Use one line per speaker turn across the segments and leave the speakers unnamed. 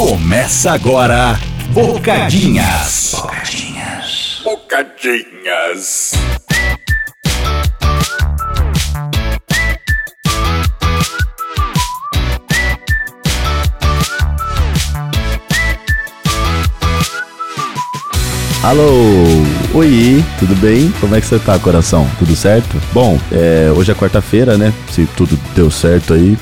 Começa agora, Bocadinhas. Bocadinhas. Bocadinhas.
Alô, oi, tudo bem? Como é que você tá, coração? Tudo certo? Bom, é, hoje é quarta-feira, né? Se tudo deu certo aí,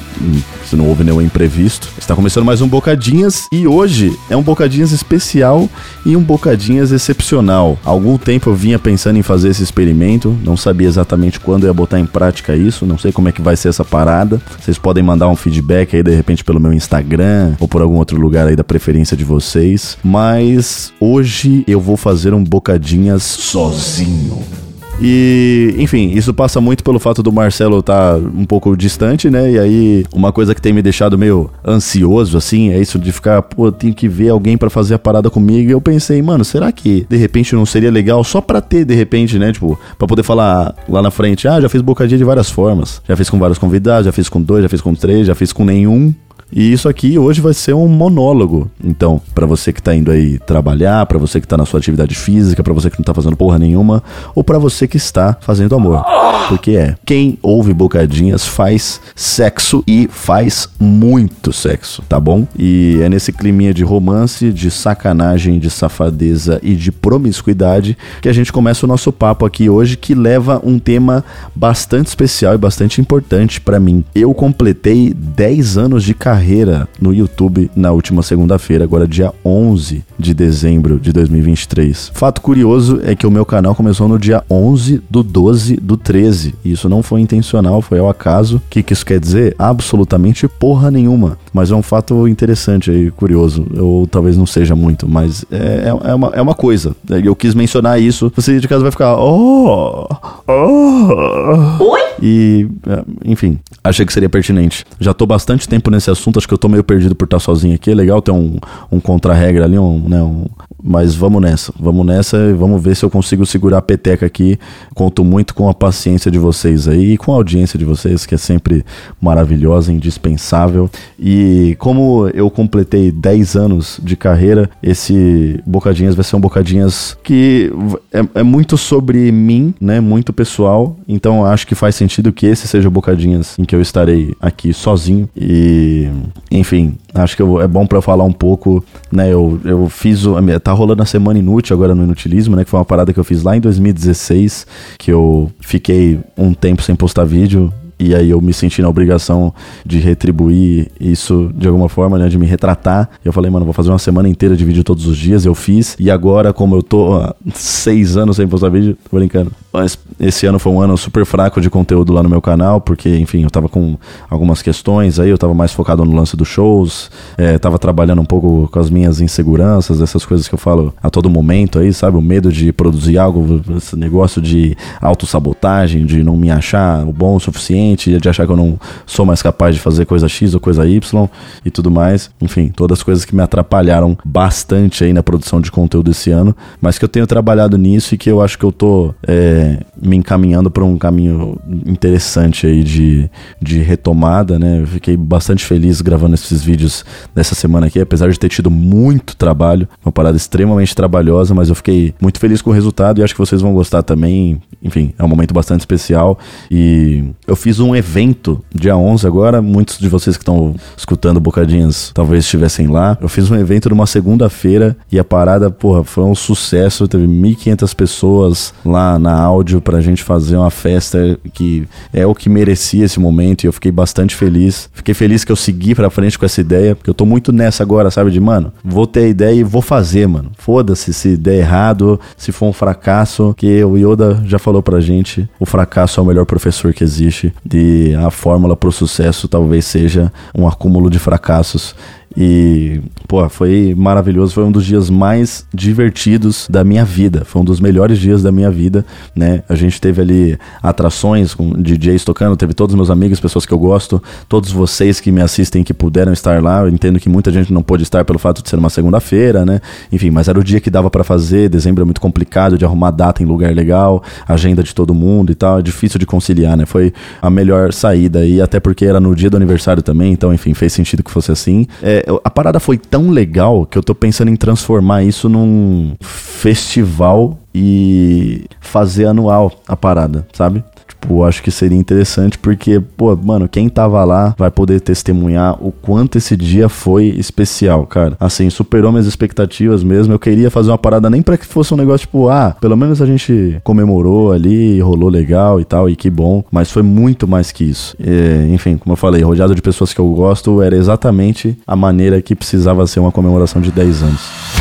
não houve nenhum imprevisto. Está começando mais um Bocadinhas e hoje é um Bocadinhas especial e um Bocadinhas excepcional. Há algum tempo eu vinha pensando em fazer esse experimento, não sabia exatamente quando eu ia botar em prática isso, não sei como é que vai ser essa parada. Vocês podem mandar um feedback aí de repente pelo meu Instagram ou por algum outro lugar aí da preferência de vocês. Mas hoje eu vou fazer um Bocadinhas sozinho. E, enfim, isso passa muito pelo fato do Marcelo estar tá um pouco distante, né? E aí, uma coisa que tem me deixado meio ansioso, assim, é isso de ficar, pô, tenho que ver alguém para fazer a parada comigo. E eu pensei, mano, será que de repente não seria legal só pra ter, de repente, né? Tipo, pra poder falar lá na frente, ah, já fiz bocadinha de várias formas. Já fiz com vários convidados, já fiz com dois, já fiz com três, já fiz com nenhum. E isso aqui hoje vai ser um monólogo. Então, para você que tá indo aí trabalhar, para você que tá na sua atividade física, para você que não tá fazendo porra nenhuma, ou para você que está fazendo amor. Porque é, quem ouve bocadinhas faz sexo e faz muito sexo, tá bom? E é nesse climinha de romance, de sacanagem, de safadeza e de promiscuidade que a gente começa o nosso papo aqui hoje que leva um tema bastante especial e bastante importante para mim. Eu completei 10 anos de carreira carreira no YouTube na última segunda-feira, agora dia 11 de dezembro de 2023. Fato curioso é que o meu canal começou no dia 11 do 12 do 13. E isso não foi intencional, foi ao acaso. O que, que isso quer dizer? Absolutamente porra nenhuma. Mas é um fato interessante e curioso. Ou talvez não seja muito, mas é, é, é, uma, é uma coisa. Eu quis mencionar isso. Você de casa vai ficar, oh, oh. Oi? E, é, enfim, achei que seria pertinente. Já tô bastante tempo nesse assunto, acho que eu tô meio perdido por estar sozinho aqui. É legal ter um, um contra-regra ali, um, né, um, mas vamos nessa, vamos nessa e vamos ver se eu consigo segurar a peteca aqui. Conto muito com a paciência de vocês aí e com a audiência de vocês, que é sempre maravilhosa, indispensável. E como eu completei 10 anos de carreira, esse Bocadinhas vai ser um Bocadinhas que é, é muito sobre mim, né? Muito pessoal. Então acho que faz sentido que esse seja o Bocadinhas em que eu estarei aqui sozinho. E, enfim, acho que eu, é bom para falar um pouco, né? Eu, eu fiz. O, tá rolando a Semana Inútil agora no Inutilismo, né? Que foi uma parada que eu fiz lá em 2016, que eu fiquei um tempo sem postar vídeo e aí eu me senti na obrigação de retribuir isso de alguma forma, né? De me retratar. Eu falei, mano, vou fazer uma semana inteira de vídeo todos os dias. Eu fiz. E agora, como eu tô há seis anos sem postar vídeo, tô brincando. Mas esse ano foi um ano super fraco de conteúdo lá no meu canal, porque, enfim, eu tava com algumas questões aí, eu tava mais focado no lance dos shows, é, tava trabalhando um pouco com as minhas inseguranças, essas coisas que eu falo a todo momento aí, sabe? O medo de produzir algo, esse negócio de autossabotagem, de não me achar bom o suficiente de achar que eu não sou mais capaz de fazer coisa X ou coisa Y e tudo mais. Enfim, todas as coisas que me atrapalharam bastante aí na produção de conteúdo esse ano, mas que eu tenho trabalhado nisso e que eu acho que eu tô é, me encaminhando para um caminho interessante aí de, de retomada, né? Eu fiquei bastante feliz gravando esses vídeos nessa semana aqui, apesar de ter tido muito trabalho, uma parada extremamente trabalhosa, mas eu fiquei muito feliz com o resultado e acho que vocês vão gostar também. Enfim, é um momento bastante especial e eu fiz fiz um evento dia 11 agora. Muitos de vocês que estão escutando Bocadinhas talvez estivessem lá. Eu fiz um evento numa segunda-feira e a parada, porra, foi um sucesso. Teve 1.500 pessoas lá na áudio pra gente fazer uma festa que é o que merecia esse momento e eu fiquei bastante feliz. Fiquei feliz que eu segui pra frente com essa ideia, porque eu tô muito nessa agora, sabe? De, mano, vou ter a ideia e vou fazer, mano. Foda-se se der errado, se for um fracasso, que o Yoda já falou pra gente, o fracasso é o melhor professor que existe de a fórmula para o sucesso talvez seja um acúmulo de fracassos e, pô, foi maravilhoso. Foi um dos dias mais divertidos da minha vida. Foi um dos melhores dias da minha vida, né? A gente teve ali atrações com DJs tocando, teve todos os meus amigos, pessoas que eu gosto, todos vocês que me assistem que puderam estar lá. Eu entendo que muita gente não pôde estar pelo fato de ser uma segunda-feira, né? Enfim, mas era o dia que dava para fazer. Dezembro é muito complicado de arrumar data em lugar legal, agenda de todo mundo e tal. É difícil de conciliar, né? Foi a melhor saída aí, até porque era no dia do aniversário também, então, enfim, fez sentido que fosse assim. É, a parada foi tão legal que eu tô pensando em transformar isso num festival e fazer anual a parada, sabe? Tipo, acho que seria interessante porque, pô, mano, quem tava lá vai poder testemunhar o quanto esse dia foi especial, cara. Assim, superou minhas expectativas mesmo. Eu queria fazer uma parada nem para que fosse um negócio tipo, ah, pelo menos a gente comemorou ali, rolou legal e tal, e que bom. Mas foi muito mais que isso. E, enfim, como eu falei, rodeado de pessoas que eu gosto, era exatamente a maneira que precisava ser uma comemoração de 10 anos.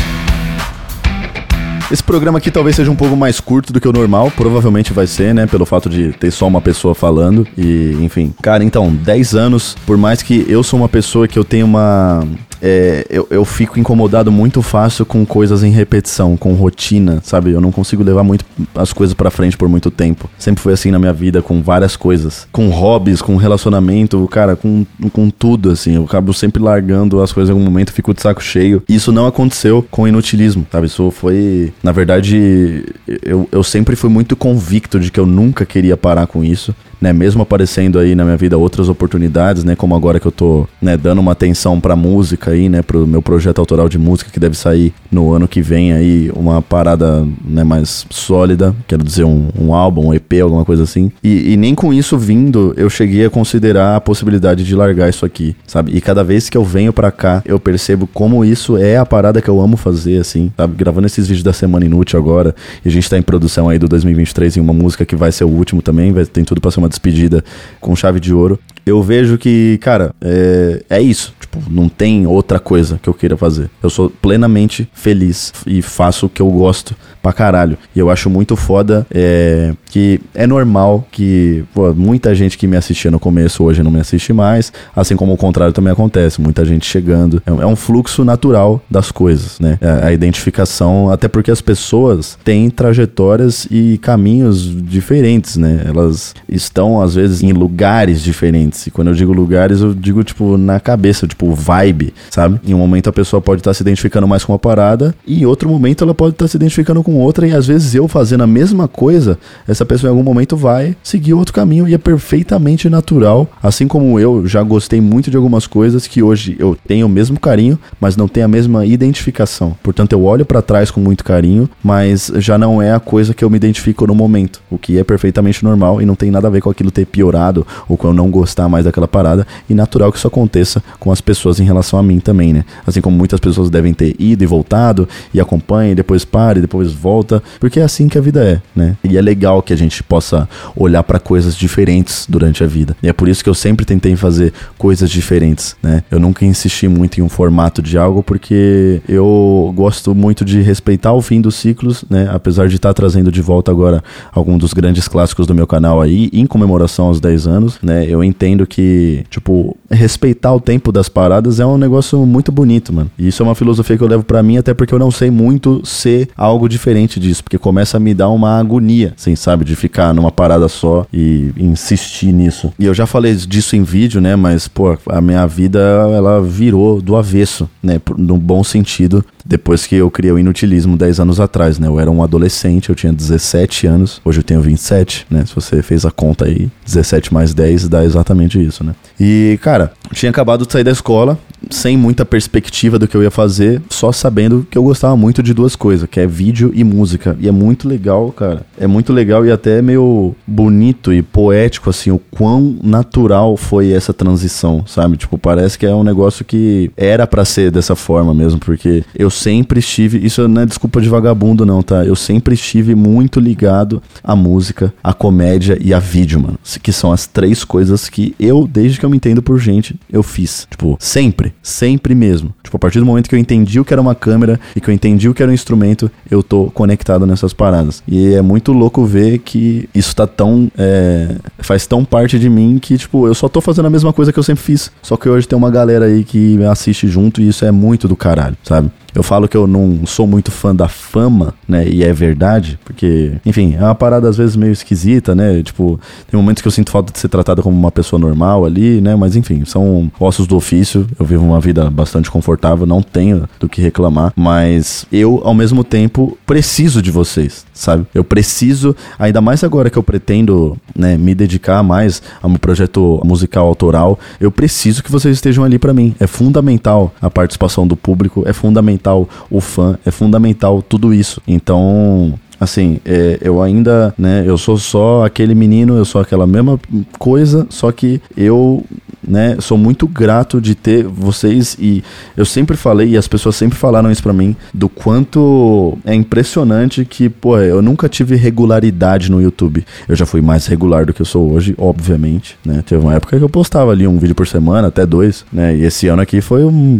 Esse programa aqui talvez seja um pouco mais curto do que o normal, provavelmente vai ser, né? Pelo fato de ter só uma pessoa falando e, enfim. Cara, então, 10 anos, por mais que eu sou uma pessoa que eu tenho uma é, eu, eu fico incomodado muito fácil com coisas em repetição, com rotina, sabe? Eu não consigo levar muito as coisas para frente por muito tempo. Sempre foi assim na minha vida, com várias coisas. Com hobbies, com relacionamento, cara, com, com tudo, assim. Eu acabo sempre largando as coisas em algum momento, fico de saco cheio. Isso não aconteceu com inutilismo, sabe? Isso foi. Na verdade, eu, eu sempre fui muito convicto de que eu nunca queria parar com isso né, mesmo aparecendo aí na minha vida outras oportunidades, né, como agora que eu tô, né, dando uma atenção pra música aí, né, pro meu projeto autoral de música que deve sair no ano que vem aí, uma parada, né, mais sólida, quero dizer, um, um álbum, um EP, alguma coisa assim. E, e nem com isso vindo, eu cheguei a considerar a possibilidade de largar isso aqui, sabe? E cada vez que eu venho pra cá, eu percebo como isso é a parada que eu amo fazer, assim, sabe? Gravando esses vídeos da Semana Inútil agora, e a gente tá em produção aí do 2023 em uma música que vai ser o último também, vai, tem tudo pra ser uma despedida com chave de ouro. Eu vejo que, cara, é, é isso. Tipo, não tem outra coisa que eu queira fazer. Eu sou plenamente feliz e faço o que eu gosto pra caralho. E eu acho muito foda é, que é normal que pô, muita gente que me assistia no começo hoje não me assiste mais, assim como o contrário também acontece, muita gente chegando. É, é um fluxo natural das coisas, né? É, a identificação, até porque as pessoas têm trajetórias e caminhos diferentes, né? Elas estão às vezes em lugares diferentes. E quando eu digo lugares, eu digo tipo na cabeça, tipo vibe, sabe? Em um momento a pessoa pode estar tá se identificando mais com uma parada e em outro momento ela pode estar tá se identificando com outra e às vezes eu fazendo a mesma coisa, essa pessoa em algum momento vai seguir outro caminho e é perfeitamente natural. Assim como eu já gostei muito de algumas coisas que hoje eu tenho o mesmo carinho, mas não tenho a mesma identificação. Portanto, eu olho para trás com muito carinho, mas já não é a coisa que eu me identifico no momento, o que é perfeitamente normal e não tem nada a ver com aquilo ter piorado ou com eu não gostar mais daquela parada e natural que isso aconteça com as pessoas em relação a mim também, né? Assim como muitas pessoas devem ter ido e voltado e acompanha e depois para e depois volta, porque é assim que a vida é, né? E é legal que a gente possa olhar para coisas diferentes durante a vida. E é por isso que eu sempre tentei fazer coisas diferentes, né? Eu nunca insisti muito em um formato de algo porque eu gosto muito de respeitar o fim dos ciclos, né? Apesar de estar tá trazendo de volta agora algum dos grandes clássicos do meu canal aí em comemoração aos 10 anos, né? Eu entendo que, tipo, respeitar o tempo das paradas é um negócio muito bonito, mano. E isso é uma filosofia que eu levo para mim até porque eu não sei muito ser algo diferente disso, porque começa a me dar uma agonia, assim, sabe? De ficar numa parada só e insistir nisso. E eu já falei disso em vídeo, né? Mas, pô, a minha vida, ela virou do avesso, né? No bom sentido, depois que eu criei o inutilismo 10 anos atrás, né? Eu era um adolescente, eu tinha 17 anos, hoje eu tenho 27, né? Se você fez a conta aí, 17 mais 10 dá exatamente isso, né? E, cara, tinha acabado de sair da escola, sem muita perspectiva do que eu ia fazer, só sabendo que eu gostava muito de duas coisas, que é vídeo e música. E é muito legal, cara. É muito legal e até meio bonito e poético, assim, o quão natural foi essa transição, sabe? Tipo, parece que é um negócio que era para ser dessa forma mesmo, porque eu sempre estive, isso não é desculpa de vagabundo não, tá? Eu sempre estive muito ligado à música, à comédia e a vídeo, mano. Que são as três coisas que eu, desde que eu me entendo por gente, eu fiz. Tipo, sempre Sempre, mesmo. Tipo, a partir do momento que eu entendi o que era uma câmera e que eu entendi o que era um instrumento, eu tô conectado nessas paradas. E é muito louco ver que isso tá tão. É, faz tão parte de mim que, tipo, eu só tô fazendo a mesma coisa que eu sempre fiz. Só que hoje tem uma galera aí que assiste junto e isso é muito do caralho, sabe? Eu falo que eu não sou muito fã da fama, né? E é verdade, porque, enfim, é uma parada às vezes meio esquisita, né? Tipo, tem momentos que eu sinto falta de ser tratado como uma pessoa normal ali, né? Mas enfim, são ossos do ofício. Eu vivo uma vida bastante confortável, não tenho do que reclamar, mas eu, ao mesmo tempo, preciso de vocês sabe? Eu preciso, ainda mais agora que eu pretendo, né, me dedicar mais a um projeto musical autoral, eu preciso que vocês estejam ali para mim. É fundamental a participação do público, é fundamental o fã, é fundamental tudo isso. Então, assim, é, eu ainda, né, eu sou só aquele menino, eu sou aquela mesma coisa, só que eu né? Sou muito grato de ter vocês e eu sempre falei e as pessoas sempre falaram isso para mim do quanto é impressionante que, pô, eu nunca tive regularidade no YouTube. Eu já fui mais regular do que eu sou hoje, obviamente, né? Teve uma época que eu postava ali um vídeo por semana, até dois, né? E esse ano aqui foi um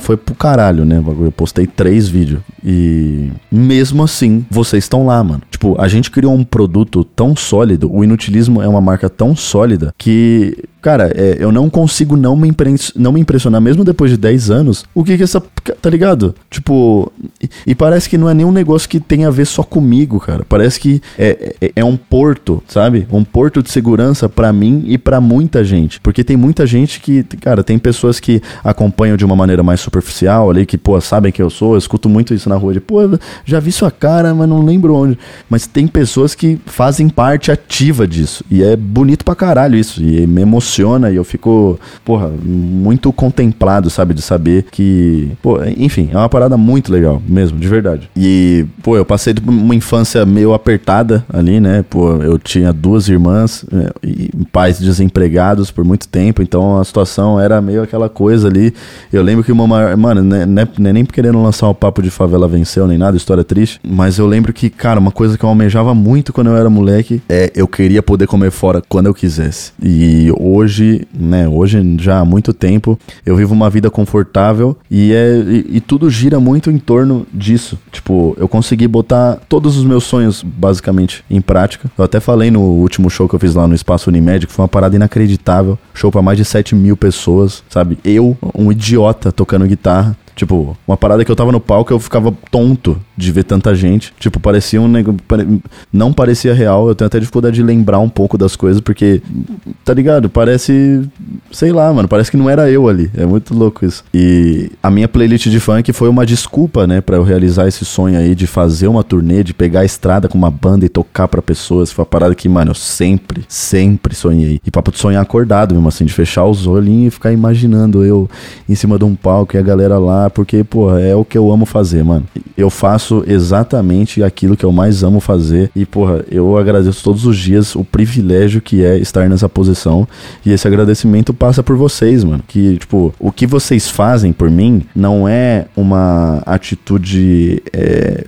foi pro caralho, né? Eu postei três vídeos e mesmo assim, vocês estão lá, mano. Tipo, a gente criou um produto tão sólido, o Inutilismo é uma marca tão sólida que Cara, é, eu não consigo não me, não me impressionar, mesmo depois de 10 anos, o que que essa. Tá ligado? Tipo. E, e, parece que não é nenhum negócio que tem a ver só comigo, cara. Parece que é, é, é um porto, sabe? Um porto de segurança para mim e para muita gente. Porque tem muita gente que, cara, tem pessoas que acompanham de uma maneira mais superficial ali, que, pô, sabem que eu sou. Eu escuto muito isso na rua de, pô, já vi sua cara, mas não lembro onde. Mas tem pessoas que fazem parte ativa disso. E é bonito pra caralho isso. E me emociona emociona e eu fico, porra, muito contemplado, sabe? De saber que, pô, enfim, é uma parada muito legal, mesmo, de verdade. E, pô, eu passei uma infância meio apertada ali, né? Pô, eu tinha duas irmãs né? e pais desempregados por muito tempo, então a situação era meio aquela coisa ali. Eu lembro que uma maior, mano, né, né, né nem querendo lançar o um papo de favela venceu nem nada, história triste, mas eu lembro que, cara, uma coisa que eu almejava muito quando eu era moleque é eu queria poder comer fora quando eu quisesse. E hoje hoje, né, hoje já há muito tempo, eu vivo uma vida confortável e, é, e, e, tudo gira muito em torno disso. Tipo, eu consegui botar todos os meus sonhos, basicamente, em prática. Eu até falei no último show que eu fiz lá no Espaço Unimed, que foi uma parada inacreditável. Show para mais de 7 mil pessoas, sabe? Eu, um idiota tocando guitarra, Tipo, uma parada que eu tava no palco, eu ficava tonto de ver tanta gente. Tipo, parecia um negócio. Não parecia real. Eu tenho até dificuldade de lembrar um pouco das coisas, porque, tá ligado? Parece. Sei lá, mano. Parece que não era eu ali. É muito louco isso. E a minha playlist de funk foi uma desculpa, né, para eu realizar esse sonho aí de fazer uma turnê, de pegar a estrada com uma banda e tocar para pessoas. Foi uma parada que, mano, eu sempre, sempre sonhei. E papo de sonhar acordado mesmo, assim, de fechar os olhinhos e ficar imaginando eu em cima de um palco e a galera lá porque, pô, é o que eu amo fazer, mano. Eu faço exatamente aquilo que eu mais amo fazer e, porra, eu agradeço todos os dias o privilégio que é estar nessa posição e esse agradecimento passa por vocês, mano. Que, tipo, o que vocês fazem por mim não é uma atitude, é,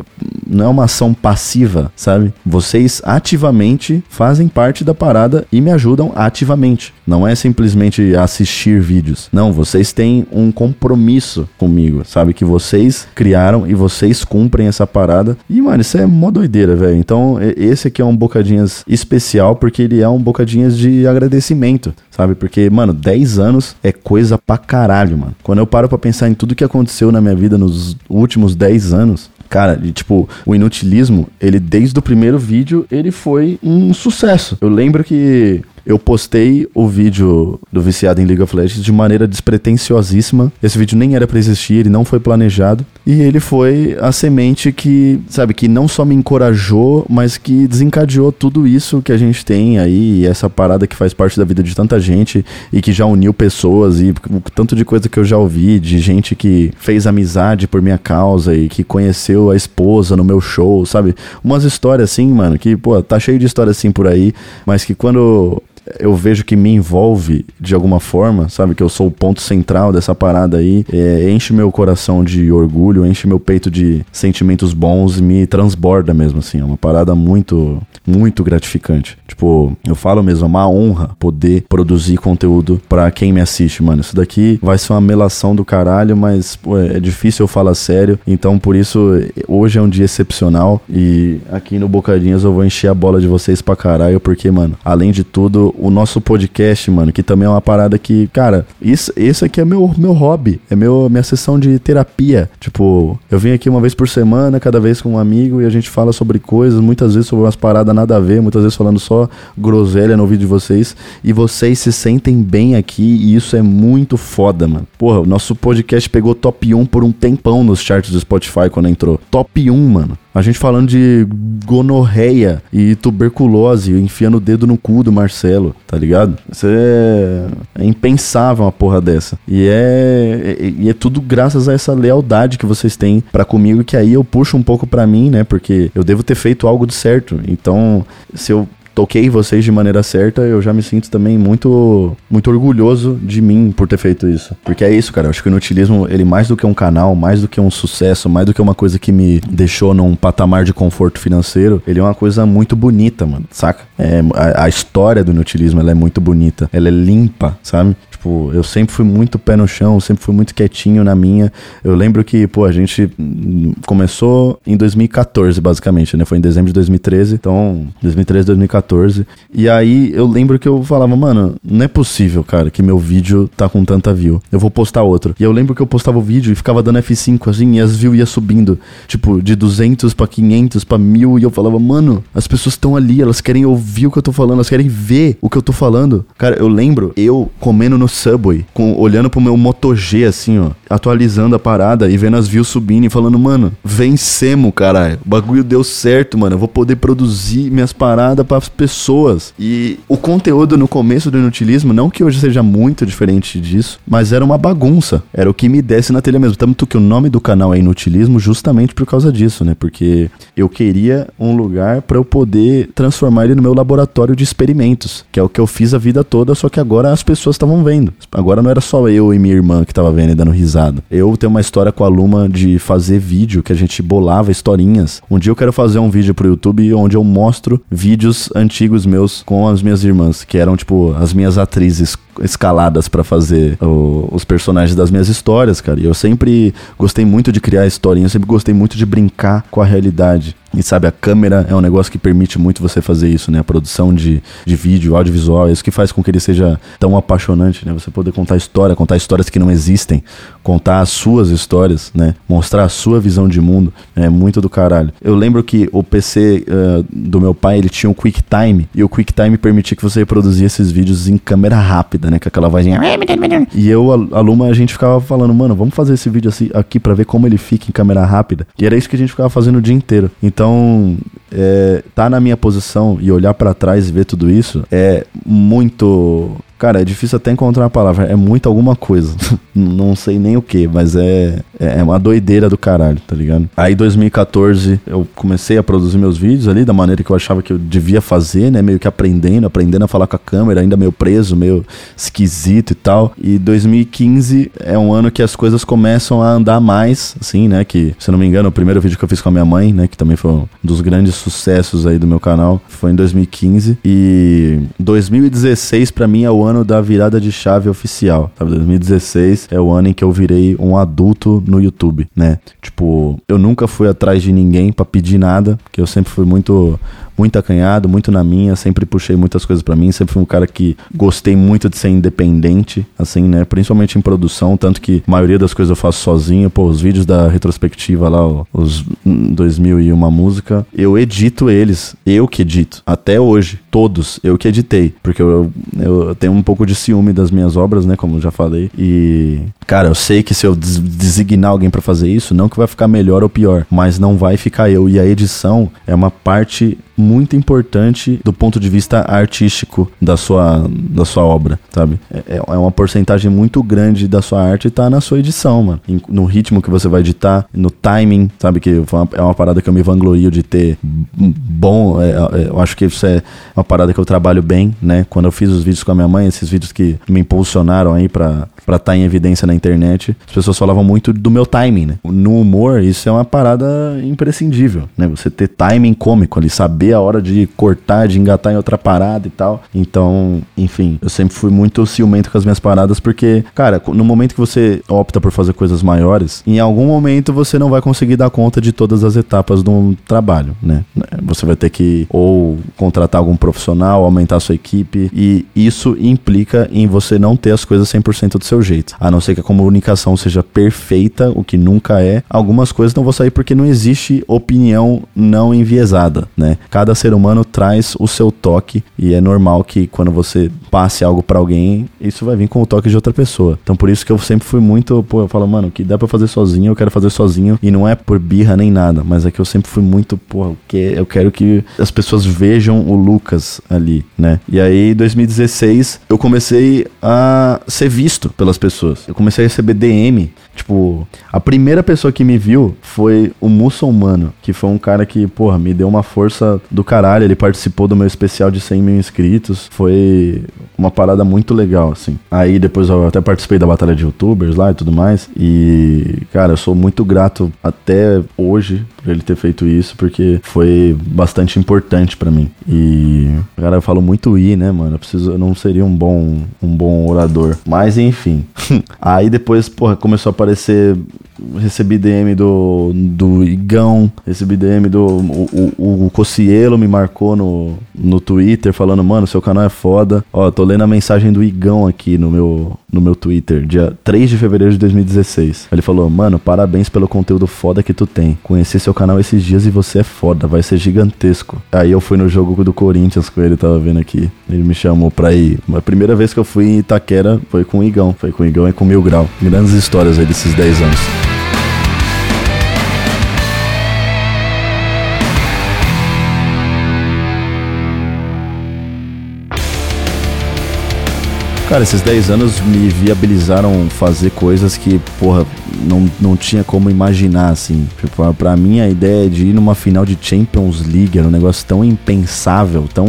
não é uma ação passiva, sabe? Vocês ativamente fazem parte da parada e me ajudam ativamente. Não é simplesmente assistir vídeos. Não, vocês têm um compromisso comigo, sabe? Que vocês criaram e vocês cumprem essa parada. E, mano, isso é mó doideira, velho. Então, esse aqui é um Bocadinhas especial porque ele é um Bocadinhas de agradecimento, sabe? Porque, mano, 10 anos é coisa pra caralho, mano. Quando eu paro pra pensar em tudo que aconteceu na minha vida nos últimos 10 anos, Cara, tipo, o inutilismo, ele desde o primeiro vídeo, ele foi um sucesso. Eu lembro que eu postei o vídeo do viciado em League of Legends de maneira despretensiosíssima. Esse vídeo nem era para existir, ele não foi planejado. E ele foi a semente que, sabe, que não só me encorajou, mas que desencadeou tudo isso que a gente tem aí, essa parada que faz parte da vida de tanta gente e que já uniu pessoas e o tanto de coisa que eu já ouvi, de gente que fez amizade por minha causa e que conheceu a esposa no meu show, sabe? Umas histórias assim, mano, que, pô, tá cheio de histórias assim por aí, mas que quando eu vejo que me envolve de alguma forma, sabe? Que eu sou o ponto central dessa parada aí. É, enche meu coração de orgulho, enche meu peito de sentimentos bons e me transborda mesmo, assim. É uma parada muito, muito gratificante. Tipo, eu falo mesmo, é uma honra poder produzir conteúdo para quem me assiste, mano. Isso daqui vai ser uma melação do caralho, mas pô, é difícil eu falar sério. Então, por isso, hoje é um dia excepcional e aqui no Bocadinhas eu vou encher a bola de vocês pra caralho, porque, mano, além de tudo, o nosso podcast, mano, que também é uma parada que, cara, isso, esse aqui é meu, meu hobby, é meu, minha sessão de terapia. Tipo, eu venho aqui uma vez por semana, cada vez com um amigo, e a gente fala sobre coisas, muitas vezes sobre umas paradas nada a ver, muitas vezes falando só groselha no vídeo de vocês, e vocês se sentem bem aqui, e isso é muito foda, mano. Porra, o nosso podcast pegou top 1 por um tempão nos charts do Spotify quando entrou. Top 1, mano. A gente falando de gonorreia e tuberculose, enfiando o dedo no cu do Marcelo, tá ligado? Isso é, é impensável uma porra dessa. E é, e é tudo graças a essa lealdade que vocês têm para comigo, que aí eu puxo um pouco para mim, né? Porque eu devo ter feito algo de certo. Então, se eu toquei vocês de maneira certa, eu já me sinto também muito muito orgulhoso de mim por ter feito isso. Porque é isso, cara. Eu acho que o inutilismo, ele mais do que um canal, mais do que um sucesso, mais do que uma coisa que me deixou num patamar de conforto financeiro, ele é uma coisa muito bonita, mano, saca? É, a, a história do inutilismo, ela é muito bonita. Ela é limpa, sabe? Tipo, eu sempre fui muito pé no chão, sempre fui muito quietinho na minha. Eu lembro que, pô, a gente começou em 2014, basicamente, né? Foi em dezembro de 2013. Então, 2013, 2014. E aí eu lembro que eu falava, mano, não é possível, cara, que meu vídeo tá com tanta view. Eu vou postar outro. E eu lembro que eu postava o vídeo e ficava dando F5 assim, e as views ia subindo, tipo, de 200 para 500 para 1000. E eu falava, mano, as pessoas estão ali, elas querem ouvir o que eu tô falando, elas querem ver o que eu tô falando. Cara, eu lembro eu comendo no Subway, com, olhando pro meu Moto G, assim, ó, atualizando a parada e vendo as views subindo e falando, mano, vencemos, caralho. O bagulho deu certo, mano. Eu vou poder produzir minhas paradas para as pessoas. E o conteúdo no começo do inutilismo, não que hoje seja muito diferente disso, mas era uma bagunça. Era o que me desse na telha mesmo. Tanto que o nome do canal é Inutilismo justamente por causa disso, né? Porque eu queria um lugar para eu poder transformar ele no meu laboratório de experimentos, que é o que eu fiz a vida toda, só que agora as pessoas estavam vendo. Agora não era só eu e minha irmã que tava vendo e dando risada. Eu tenho uma história com a Luma de fazer vídeo, que a gente bolava historinhas. Um dia eu quero fazer um vídeo pro YouTube onde eu mostro vídeos antigos meus com as minhas irmãs, que eram tipo as minhas atrizes escaladas para fazer o, os personagens das minhas histórias, cara. E eu sempre gostei muito de criar historinhas, sempre gostei muito de brincar com a realidade. E sabe, a câmera é um negócio que permite muito você fazer isso, né? A produção de, de vídeo, audiovisual, é isso que faz com que ele seja tão apaixonante, né? Você poder contar história, contar histórias que não existem, contar as suas histórias, né? Mostrar a sua visão de mundo, é muito do caralho. Eu lembro que o PC uh, eh, do meu pai, ele tinha um QuickTime, e o QuickTime permitia que você reproduzisse esses vídeos em câmera rápida, né? Com aquela vozinha. E eu, a, Luma, a gente ficava falando, mano, vamos fazer esse vídeo assim, aqui para ver como ele fica em câmera rápida. E era isso que a gente ficava fazendo o dia inteiro. Então, então, é, tá na minha posição e olhar para trás e ver tudo isso é muito Cara, é difícil até encontrar uma palavra. É muito alguma coisa. não sei nem o que, mas é, é uma doideira do caralho, tá ligado? Aí, 2014, eu comecei a produzir meus vídeos ali da maneira que eu achava que eu devia fazer, né? Meio que aprendendo, aprendendo a falar com a câmera, ainda meio preso, meio esquisito e tal. E 2015 é um ano que as coisas começam a andar mais, assim, né? Que, se não me engano, o primeiro vídeo que eu fiz com a minha mãe, né? Que também foi um dos grandes sucessos aí do meu canal, foi em 2015. E 2016 para mim é o ano ano da virada de chave oficial. Sabe? 2016 é o ano em que eu virei um adulto no YouTube, né? Tipo, eu nunca fui atrás de ninguém para pedir nada, porque eu sempre fui muito muito acanhado, muito na minha, sempre puxei muitas coisas para mim, sempre fui um cara que gostei muito de ser independente, assim, né? Principalmente em produção, tanto que a maioria das coisas eu faço sozinho, pô, os vídeos da retrospectiva lá, os 2001 música, eu edito eles, eu que edito, até hoje, todos, eu que editei, porque eu, eu tenho um pouco de ciúme das minhas obras, né, como eu já falei, e, cara, eu sei que se eu designar alguém para fazer isso, não que vai ficar melhor ou pior, mas não vai ficar eu, e a edição é uma parte muito importante do ponto de vista artístico da sua, da sua obra, sabe? É, é uma porcentagem muito grande da sua arte tá na sua edição, mano. No ritmo que você vai editar, no timing, sabe? Que é uma parada que eu me vanglorio de ter bom. É, é, eu acho que isso é uma parada que eu trabalho bem, né? Quando eu fiz os vídeos com a minha mãe, esses vídeos que me impulsionaram aí pra estar tá em evidência na internet, as pessoas falavam muito do meu timing, né? No humor, isso é uma parada imprescindível, né? Você ter timing cômico ali, saber a hora de cortar, de engatar em outra parada e tal. Então, enfim, eu sempre fui muito ciumento com as minhas paradas porque, cara, no momento que você opta por fazer coisas maiores, em algum momento você não vai conseguir dar conta de todas as etapas do trabalho, né? Você vai ter que ou contratar algum profissional, aumentar a sua equipe e isso implica em você não ter as coisas 100% do seu jeito. A não ser que a comunicação seja perfeita, o que nunca é, algumas coisas não vão sair porque não existe opinião não enviesada, né? Cada ser humano traz o seu toque e é normal que quando você passe algo para alguém, isso vai vir com o toque de outra pessoa. Então por isso que eu sempre fui muito, pô, eu falo, mano, que dá para fazer sozinho, eu quero fazer sozinho e não é por birra nem nada, mas é que eu sempre fui muito, pô, que eu quero que as pessoas vejam o Lucas ali, né? E aí, em 2016, eu comecei a ser visto pelas pessoas. Eu comecei a receber DM Tipo, a primeira pessoa que me viu foi o muçulmano, que foi um cara que, porra, me deu uma força do caralho. Ele participou do meu especial de 100 mil inscritos. Foi uma parada muito legal, assim. Aí depois eu até participei da batalha de youtubers lá e tudo mais. E, cara, eu sou muito grato até hoje por ele ter feito isso, porque foi bastante importante para mim. E, cara, eu falo muito i, né, mano? Eu preciso, eu não seria um bom, um bom orador. Mas enfim. Aí depois, porra, começou a aparecer. Recebi DM do, do Igão, recebi DM do. O, o, o Cocielo me marcou no, no Twitter falando, mano, seu canal é foda. Ó, tô lendo a mensagem do Igão aqui no meu, no meu Twitter, dia 3 de fevereiro de 2016. Ele falou, mano, parabéns pelo conteúdo foda que tu tem. Conheci seu canal esses dias e você é foda, vai ser gigantesco. Aí eu fui no jogo do Corinthians com ele, tava vendo aqui. Ele me chamou pra ir. A primeira vez que eu fui em Itaquera foi com o Igão. Foi com o Igão e com o Mil Grau. Grandes histórias aí desses 10 anos. Cara, esses 10 anos me viabilizaram fazer coisas que, porra, não, não tinha como imaginar, assim. Tipo, pra mim, a ideia de ir numa final de Champions League era um negócio tão impensável, tão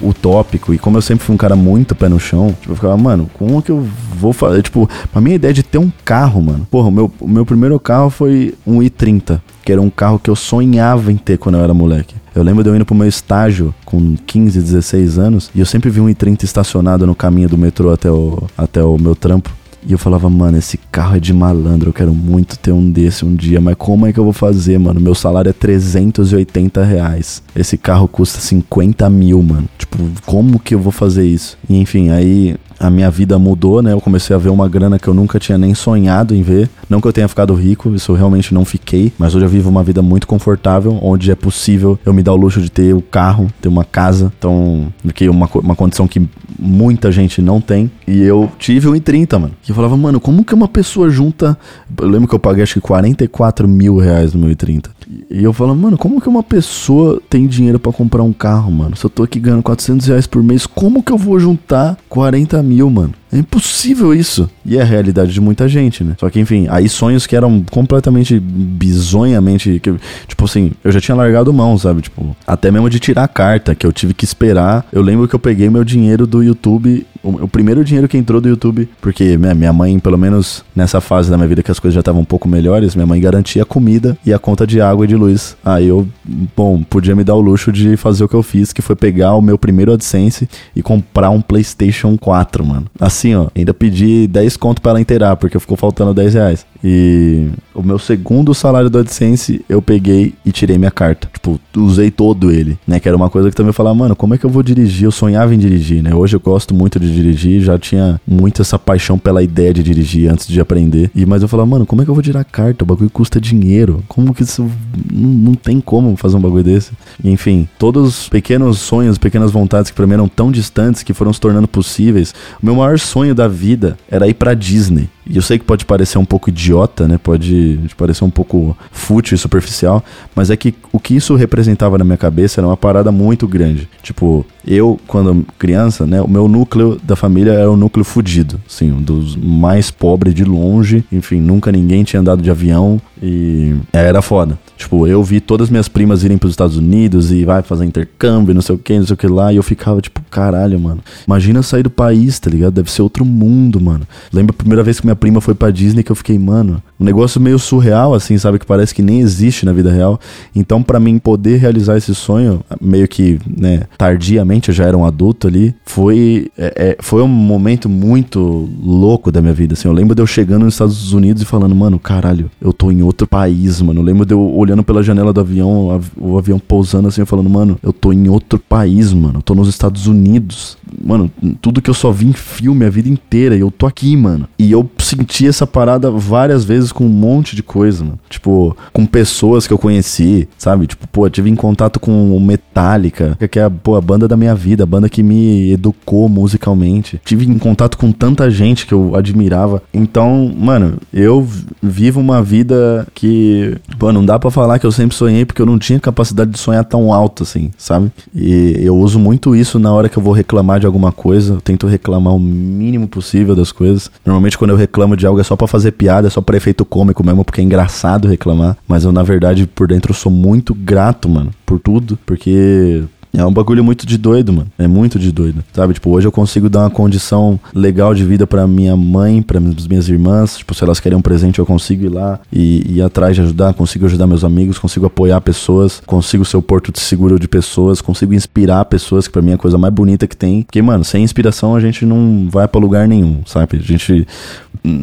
utópico. E como eu sempre fui um cara muito pé no chão, tipo, eu ficava, mano, como que eu vou fazer? Tipo, pra mim a ideia de ter um carro, mano. Porra, o meu, o meu primeiro carro foi um i30, que era um carro que eu sonhava em ter quando eu era moleque. Eu lembro de eu indo pro meu estágio com 15, 16 anos e eu sempre vi um i30 estacionado no caminho do metrô até o, até o meu trampo. E eu falava, mano, esse carro é de malandro, eu quero muito ter um desse um dia, mas como é que eu vou fazer, mano? Meu salário é 380 reais. Esse carro custa 50 mil, mano. Tipo, como que eu vou fazer isso? E enfim, aí a minha vida mudou, né? Eu comecei a ver uma grana que eu nunca tinha nem sonhado em ver. Não que eu tenha ficado rico, isso eu realmente não fiquei, mas hoje eu vivo uma vida muito confortável, onde é possível eu me dar o luxo de ter o carro, ter uma casa. Então, que uma, uma condição que muita gente não tem. E eu tive um em 30, mano. E eu falava, mano, como que uma pessoa junta. Eu lembro que eu paguei acho que 44 mil reais no meu i30. E eu falo, mano, como que uma pessoa tem dinheiro para comprar um carro, mano? Se eu tô aqui ganhando 400 reais por mês, como que eu vou juntar 40 mil, mano? É impossível isso. E é a realidade de muita gente, né? Só que, enfim, aí sonhos que eram completamente bizonhamente. Que, tipo assim, eu já tinha largado mão, sabe? Tipo, até mesmo de tirar a carta, que eu tive que esperar. Eu lembro que eu peguei meu dinheiro do YouTube o, o, primeiro dinheiro que entrou do YouTube, porque né, minha mãe, pelo menos nessa fase da minha vida que as coisas já estavam um pouco melhores, minha mãe garantia a comida e a conta de água e de luz. Aí eu, bom, podia me dar o luxo de fazer o que eu fiz, que foi pegar o meu primeiro AdSense e comprar um PlayStation 4, mano. Assim, ó, ainda pedi 10 conto para ela inteirar, porque ficou faltando 10 reais. E o meu segundo salário do AdSense, eu peguei e tirei minha carta. Tipo, usei todo ele, né? Que era uma coisa que também eu falava, mano, como é que eu vou dirigir? Eu sonhava em dirigir, né? Hoje eu gosto muito de dirigir, já tinha muito essa paixão pela ideia de dirigir antes de aprender. E mas eu falava, mano, como é que eu vou tirar carta? O bagulho custa dinheiro. Como que isso não, não tem como fazer um bagulho desse? E, enfim, todos os pequenos sonhos, pequenas vontades que pra mim eram tão distantes que foram se tornando possíveis. O meu maior sonho da vida era ir pra Disney. E eu sei que pode parecer um pouco idiota, né? Pode parecer um pouco fútil e superficial, mas é que o que isso representava na minha cabeça era uma parada muito grande. Tipo, eu, quando criança, né? O meu núcleo da família era um núcleo fudido, assim, um dos mais pobres de longe. Enfim, nunca ninguém tinha andado de avião e era foda. Tipo, eu vi todas as minhas primas irem pros Estados Unidos e vai fazer intercâmbio, não sei o que, não sei o que lá. E eu ficava, tipo, caralho, mano. Imagina sair do país, tá ligado? Deve ser outro mundo, mano. Lembro a primeira vez que minha prima foi pra Disney que eu fiquei, mano, um negócio meio surreal, assim, sabe? Que parece que nem existe na vida real. Então, para mim poder realizar esse sonho, meio que, né, tardiamente, eu já era um adulto ali, foi, é, é, foi um momento muito louco da minha vida, assim. Eu lembro de eu chegando nos Estados Unidos e falando, mano, caralho, eu tô em outro país, mano. Eu lembro de eu olhando pela janela do avião, o avião pousando assim, falando, mano, eu tô em outro país, mano. Eu tô nos Estados Unidos. Mano, tudo que eu só vi em filme a vida inteira. E eu tô aqui, mano. E eu senti essa parada várias vezes com um monte de coisa, mano. Tipo, com pessoas que eu conheci, sabe? Tipo, pô, tive em contato com o Metallica, que é pô, a banda da minha vida, a banda que me educou musicalmente. Tive em contato com tanta gente que eu admirava. Então, mano, eu vivo uma vida que, pô, não dá para falar que eu sempre sonhei porque eu não tinha capacidade de sonhar tão alto assim, sabe? E eu uso muito isso na hora que eu vou reclamar de alguma coisa, eu tento reclamar o mínimo possível das coisas. Normalmente quando eu reclamo de algo é só para fazer piada, só para efeito cômico mesmo, porque é engraçado reclamar, mas eu na verdade por dentro sou muito grato, mano, por tudo, porque é um bagulho muito de doido, mano. É muito de doido. Sabe? Tipo, hoje eu consigo dar uma condição legal de vida para minha mãe, para minhas irmãs. Tipo, se elas querem um presente, eu consigo ir lá e ir atrás de ajudar. Consigo ajudar meus amigos, consigo apoiar pessoas, consigo ser o porto de seguro de pessoas, consigo inspirar pessoas, que pra mim é a coisa mais bonita que tem. Porque, mano, sem inspiração a gente não vai para lugar nenhum, sabe? A gente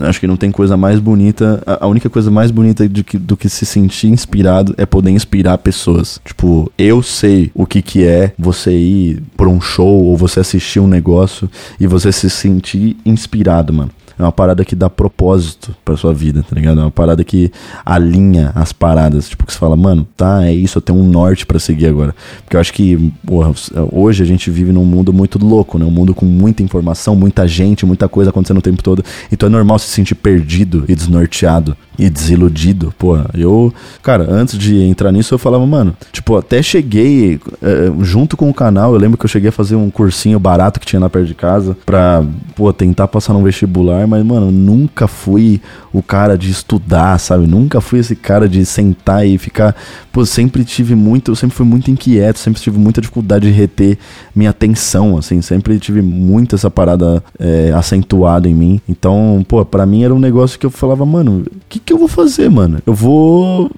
acho que não tem coisa mais bonita. A, única coisa mais bonita do que, do que se sentir inspirado é poder inspirar pessoas. Tipo, eu sei o que, que é você ir pra um show ou você assistir um negócio e você se sentir inspirado, mano. É uma parada que dá propósito pra sua vida, tá ligado? É uma parada que alinha as paradas. Tipo, que você fala, mano, tá, é isso, eu tenho um norte para seguir agora. Porque eu acho que, porra, hoje a gente vive num mundo muito louco, né? Um mundo com muita informação, muita gente, muita coisa acontecendo o tempo todo. Então é normal se sentir perdido e desnorteado e desiludido. Pô, eu, cara, antes de entrar nisso, eu falava, mano, tipo, até cheguei é, junto com o canal. Eu lembro que eu cheguei a fazer um cursinho barato que tinha lá perto de casa pra, pô, tentar passar no vestibular, mas, mano, nunca fui o cara de estudar, sabe? Nunca fui esse cara de sentar e ficar. Pô, sempre tive muito, eu sempre fui muito inquieto, sempre tive muita dificuldade de reter minha atenção, assim, sempre tive muito essa parada é, acentuada em mim. Então, pô, pra mim era um negócio que eu falava, mano, o que, que eu vou fazer, mano? Eu vou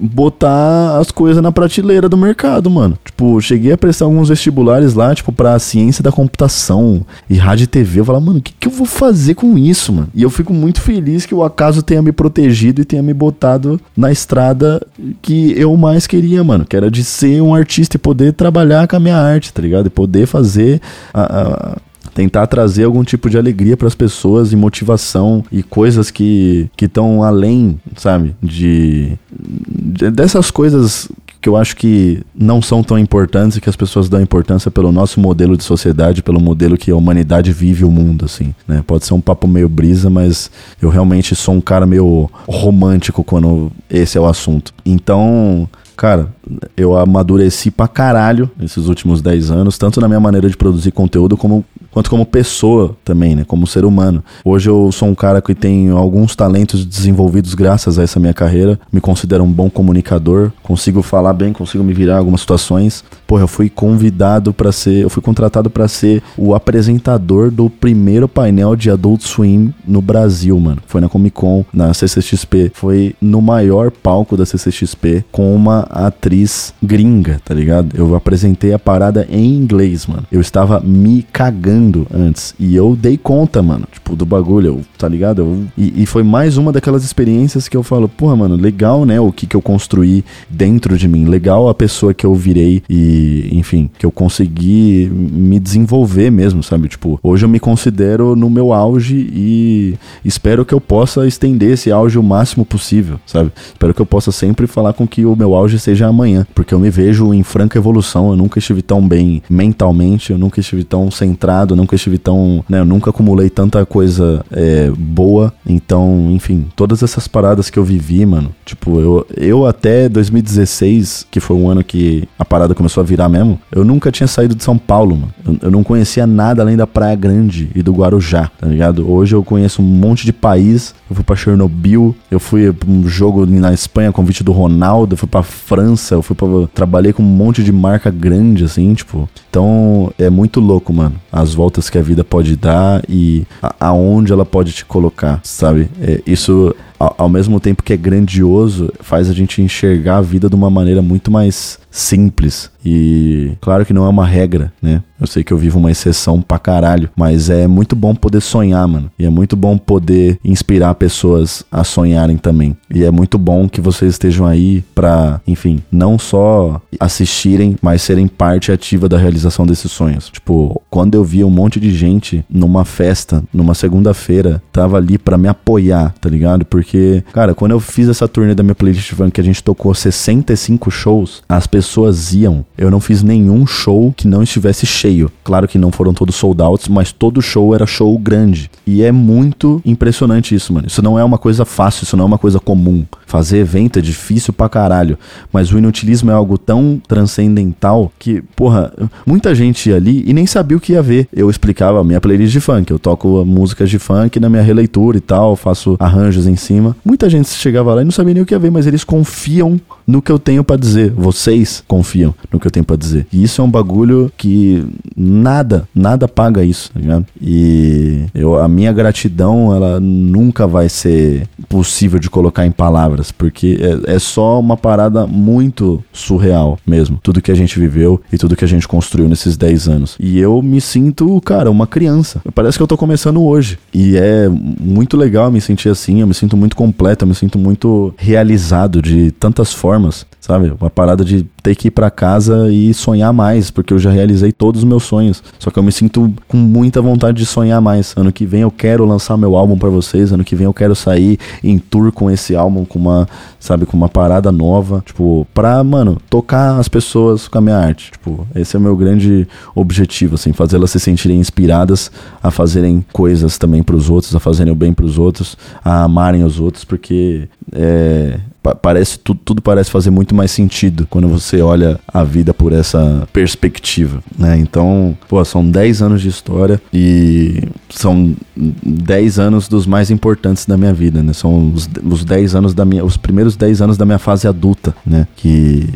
botar as coisas na prateleira do mercado, mano. Tipo, cheguei a prestar alguns vestibulares lá, tipo, pra ciência da computação e rádio e TV. Eu falava, mano, o que, que eu vou fazer com isso, mano? E eu fico muito feliz que o acaso tenha me protegido e tenha me botado na estrada que eu mais queria, mano. Que era de ser um artista e poder trabalhar com a minha arte, tá ligado? E poder fazer a, a tentar trazer algum tipo de alegria para as pessoas e motivação e coisas que estão além, sabe, de, de, dessas coisas que eu acho que não são tão importantes e que as pessoas dão importância pelo nosso modelo de sociedade, pelo modelo que a humanidade vive o mundo, assim, né? Pode ser um papo meio brisa, mas eu realmente sou um cara meio romântico quando esse é o assunto. Então, cara, eu amadureci pra caralho nesses últimos 10 anos, tanto na minha maneira de produzir conteúdo como quanto como pessoa também, né, como ser humano. Hoje eu sou um cara que tem alguns talentos desenvolvidos graças a essa minha carreira, me considero um bom comunicador, consigo falar bem, consigo me virar em algumas situações. Porra, eu fui convidado para ser, eu fui contratado para ser o apresentador do primeiro painel de Adult Swim no Brasil, mano. Foi na Comic Con, na CCXP, foi no maior palco da CCXP com uma atriz gringa, tá ligado? Eu apresentei a parada em inglês, mano. Eu estava me cagando antes. E eu dei conta, mano, tipo, do bagulho, eu, tá ligado? Eu, e, e, foi mais uma daquelas experiências que eu falo, porra, mano, legal, né? O que, que eu construí dentro de mim. Legal a pessoa que eu virei e, enfim, que eu consegui me desenvolver mesmo, sabe? Tipo, hoje eu me considero no meu auge e espero que eu possa estender esse auge o máximo possível, sabe? Espero que eu possa sempre falar com que o meu auge seja amanhã, porque eu me vejo em franca evolução. Eu nunca estive tão bem mentalmente, eu nunca estive tão centrado, nunca estive tão. Né, eu nunca acumulei tanta coisa é, boa. Então, enfim, todas essas paradas que eu vivi, mano. Tipo, eu, eu até 2016, que foi um ano que a parada começou a virar mesmo, eu nunca tinha saído de São Paulo, mano. Eu, eu não conhecia nada além da Praia Grande e do Guarujá, tá ligado? Hoje eu conheço um monte de país. Eu fui pra Chernobyl, eu fui pra um jogo na Espanha, convite do Ronaldo, eu fui pra França, eu fui pra. Trabalhei com um monte de marca grande, assim, tipo. Então é muito louco, mano. As voltas que a vida pode dar e a, aonde ela pode te colocar, sabe? É, isso ao mesmo tempo que é grandioso, faz a gente enxergar a vida de uma maneira muito mais simples. E claro que não é uma regra, né? Eu sei que eu vivo uma exceção pra caralho, mas é muito bom poder sonhar, mano. E é muito bom poder inspirar pessoas a sonharem também. E é muito bom que vocês estejam aí pra, enfim, não só assistirem, mas serem parte ativa da realização desses sonhos. Tipo, quando eu via um monte de gente numa festa, numa segunda-feira, tava ali para me apoiar, tá ligado? Porque, cara, quando eu fiz essa turnê da minha playlist que a gente tocou 65 shows, as pessoas iam. Eu não fiz nenhum show que não estivesse cheio. Claro que não foram todos sold outs, mas todo show era show grande. E é muito impressionante isso, mano. Isso não é uma coisa fácil, isso não é uma coisa comum. Fazer evento é difícil pra caralho, mas o inutilismo é algo tão transcendental que, porra, muita gente ia ali e nem sabia o que ia ver. Eu explicava a minha playlist de funk, eu toco músicas de funk na minha releitura e tal, faço arranjos em cima. Muita gente chegava lá e não sabia nem o que ia ver, mas eles confiam no que eu tenho para dizer. Vocês confiam no que eu tenho para dizer. E isso é um bagulho que nada, nada paga isso, tá ligado? E eu, a minha gratidão, ela nunca vai ser possível de colocar em palavras, porque é, é só uma parada muito surreal mesmo. Tudo que a gente viveu e tudo que a gente construiu nesses 10 anos. E eu me sinto, cara, uma criança. Parece que eu tô começando hoje. E é muito legal me sentir assim, eu me sinto muito completo, eu me sinto muito realizado de tantas formas, sabe? Uma parada de ter que ir para casa e sonhar mais, porque eu já realizei todos os meus sonhos. Só que eu me sinto com muita vontade de sonhar mais. Ano que vem eu quero lançar meu álbum para vocês, ano que vem eu quero sair em tour com esse álbum, com uma, sabe, com uma parada nova, tipo, pra, mano, tocar as pessoas com a minha arte. Tipo, esse é o meu grande objetivo, assim, fazê-las se sentirem inspiradas a fazerem coisas também para os outros, a fazerem o bem para os outros, a amarem os outros, porque é, parece tudo, tudo parece fazer muito mais sentido quando você olha a vida por essa perspectiva, né? Então, pô, são 10 anos de história e são 10 anos dos mais importantes da minha vida, né? São os, os 10 anos da minha os primeiros 10 anos da minha fase adulta, né? Que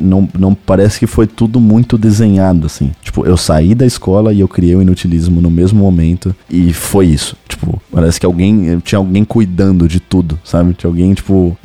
não, não parece que foi tudo muito desenhado assim. Tipo, eu saí da escola e eu criei o inutilismo no mesmo momento e foi isso. Tipo, parece que alguém tinha alguém cuidando de tudo, sabe? Tinha alguém tipo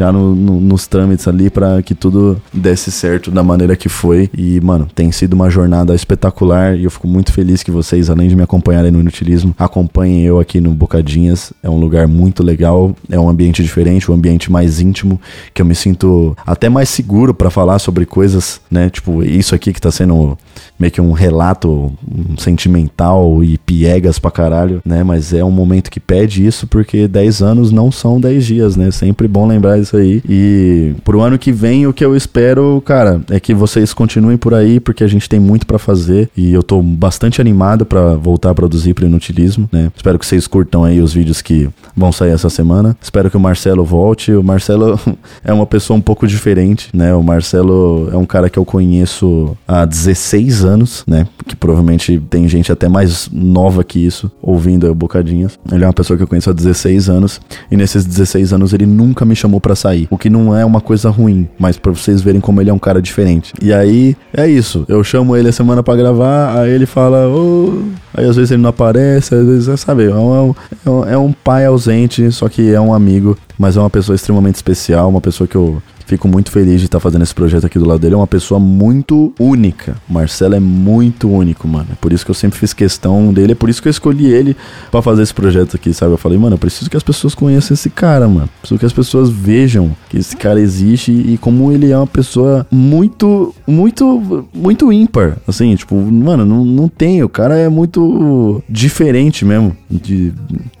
já no, no, nos trâmites ali para que tudo desse certo da maneira que foi. E, mano, tem sido uma jornada espetacular e eu fico muito feliz que vocês, além de me acompanharem no inutilismo, acompanhem eu aqui no Bocadinhas. É um lugar muito legal, é um ambiente diferente, um ambiente mais íntimo, que eu me sinto até mais seguro para falar sobre coisas, né? Tipo, isso aqui que tá sendo meio que um relato sentimental e piegas pra caralho, né? Mas é um momento que pede isso porque 10 anos não são 10 dias, né? Sempre bom lembrar isso aí. E pro ano que vem, o que eu espero, cara, é que vocês continuem por aí porque a gente tem muito para fazer e eu tô bastante animado para voltar a produzir pro Inutilismo, né? Espero que vocês curtam aí os vídeos que vão sair essa semana. Espero que o Marcelo volte. O Marcelo é uma pessoa um pouco diferente, né? O Marcelo é um cara que eu conheço há 16 anos, né? Que provavelmente tem gente até mais nova que isso ouvindo Bocadinhas. Ele é uma pessoa que eu conheço há 16 anos e nesses 16 anos ele nunca me chamou para sair, o que não é uma coisa ruim, mas para vocês verem como ele é um cara diferente. E aí é isso. Eu chamo ele a semana para gravar, aí ele fala, oh... aí às vezes ele não aparece, às vezes, sabe, é um, é um, é um pai ausente, só que é um amigo, mas é uma pessoa extremamente especial, uma pessoa que eu Fico muito feliz de estar fazendo esse projeto aqui do lado dele. É uma pessoa muito única. Marcelo é muito único, mano. É por isso que eu sempre fiz questão dele. É por isso que eu escolhi ele para fazer esse projeto aqui, sabe? Eu falei, mano, eu preciso que as pessoas conheçam esse cara, mano. Preciso que as pessoas vejam que esse cara existe e como ele é uma pessoa muito, muito, muito ímpar. Assim, tipo, mano, não, não tem. O cara é muito diferente mesmo. De,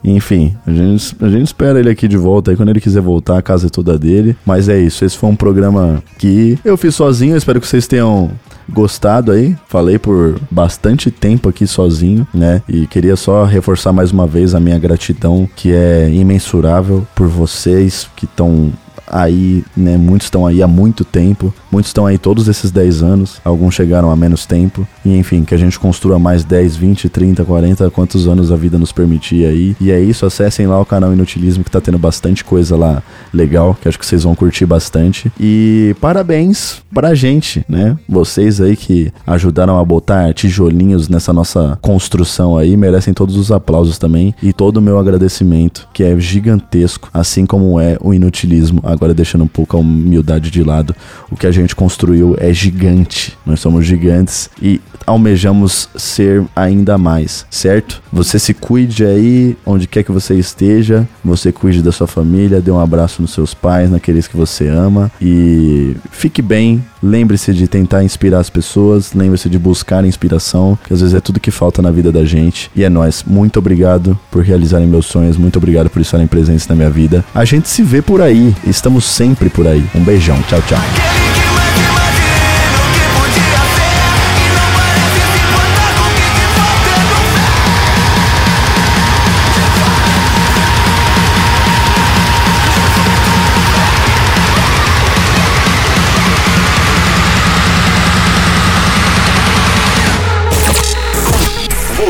enfim, a gente, a gente espera ele aqui de volta aí. Quando ele quiser voltar, a casa é toda dele. Mas é isso. Esse foi um programa que eu fiz sozinho. Espero que vocês tenham gostado aí. Falei por bastante tempo aqui sozinho, né? E queria só reforçar mais uma vez a minha gratidão, que é imensurável por vocês que estão aí, né? Muitos estão aí há muito tempo, muitos estão aí todos esses 10 anos, alguns chegaram a menos tempo, e enfim, que a gente construa mais 10, 20, 30, 40, quantos anos a vida nos permitir aí. E é isso, acessem lá o canal Inutilismo que tá tendo bastante coisa lá legal, que acho que vocês vão curtir bastante. E parabéns pra gente, né? Vocês aí que ajudaram a botar tijolinhos nessa nossa construção aí, merecem todos os aplausos também e todo o meu agradecimento, que é gigantesco, assim como é o Inutilismo agora agora deixando um pouco a humildade de lado, o que a gente construiu é gigante. Nós somos gigantes e almejamos ser ainda mais, certo? Você se cuide aí, onde quer que você esteja, você cuide da sua família, dê um abraço nos seus pais, naqueles que você ama e fique bem. Lembre-se de tentar inspirar as pessoas, lembre-se de buscar inspiração, que às vezes é tudo que falta na vida da gente. E é nós. Muito obrigado por realizarem meus sonhos, muito obrigado por estarem presentes na minha vida. A gente se vê por aí, estamos sempre por aí. Um beijão, tchau, tchau.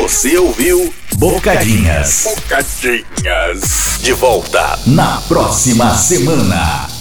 Você ouviu Bocadinhas. Bocadinhas. De volta na próxima semana.